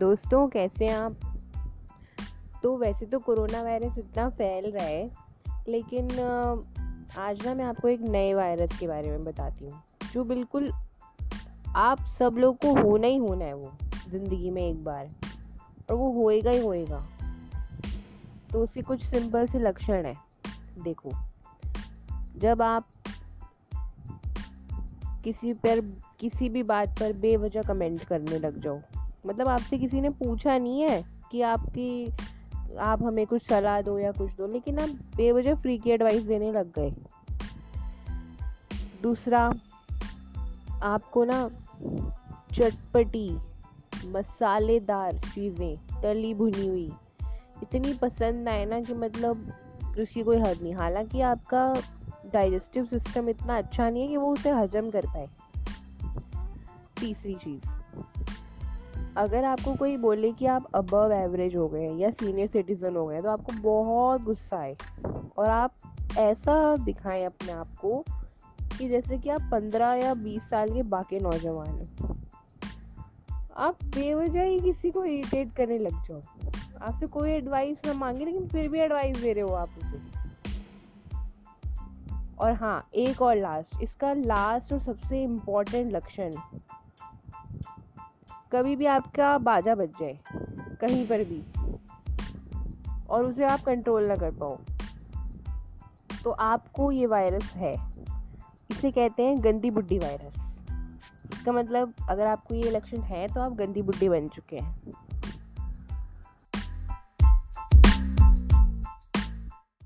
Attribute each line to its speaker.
Speaker 1: दोस्तों, कैसे हैं आप? तो वैसे तो कोरोना वायरस इतना फैल रहा है, लेकिन आज ना मैं आपको एक नए वायरस के बारे में बताती हूँ, जो बिल्कुल आप सब लोग को होना ही होना है वो, ज़िंदगी में एक बार, और वो होएगा ही होएगा। तो उसके कुछ सिंपल से लक्षण है, देखो। जब आप किसी पर, किसी भी बात पर बेवजह कमेंट करने लग जाओ मतलब आपसे किसी ने पूछा नहीं है कि आपकी, आप हमें कुछ सलाह दो या कुछ दो, लेकिन आप बेवजह फ्री की एडवाइस देने लग गए। दूसरा, आपको ना चटपटी, मसालेदार चीज़ें तली भुनी हुई, इतनी पसंद आए ना कि मतलब उसकी कोई हद नहीं। हालाँकि आपका डाइजेस्टिव सिस्टम इतना अच्छा नहीं है कि वो उसे हजम कर पाए। तीसरी चीज़ अगर आपको कोई बोले कि आप अबव एवरेज हो गए हैं या सीनियर सिटीज़न हो गए हैं तो आपको बहुत गुस्सा आए। और आप ऐसा दिखाएँ अपने आप को कि जैसे कि आप पंद्रह या बीस साल के बाकी नौजवान हैं। आप बेवजह ही किसी को इरिटेट करने लग जाओ। आपसे कोई एडवाइस ना मांगे, लेकिन फिर भी एडवाइस दे रहे हो आप उसे। और हाँ एक और लास्ट इसका लास्ट और सबसे इम्पोर्टेंट लक्षण कभी भी आपका बाजा बज जाए, कहीं पर भी, और उसे आप कंट्रोल ना कर पाओ तो आपको ये वायरस है। इसे कहते हैं गंदी बुड्ढी वायरस इसका मतलब अगर आपको ये इलेक्शन है तो आप गंदी बुड्ढी बन चुके हैं।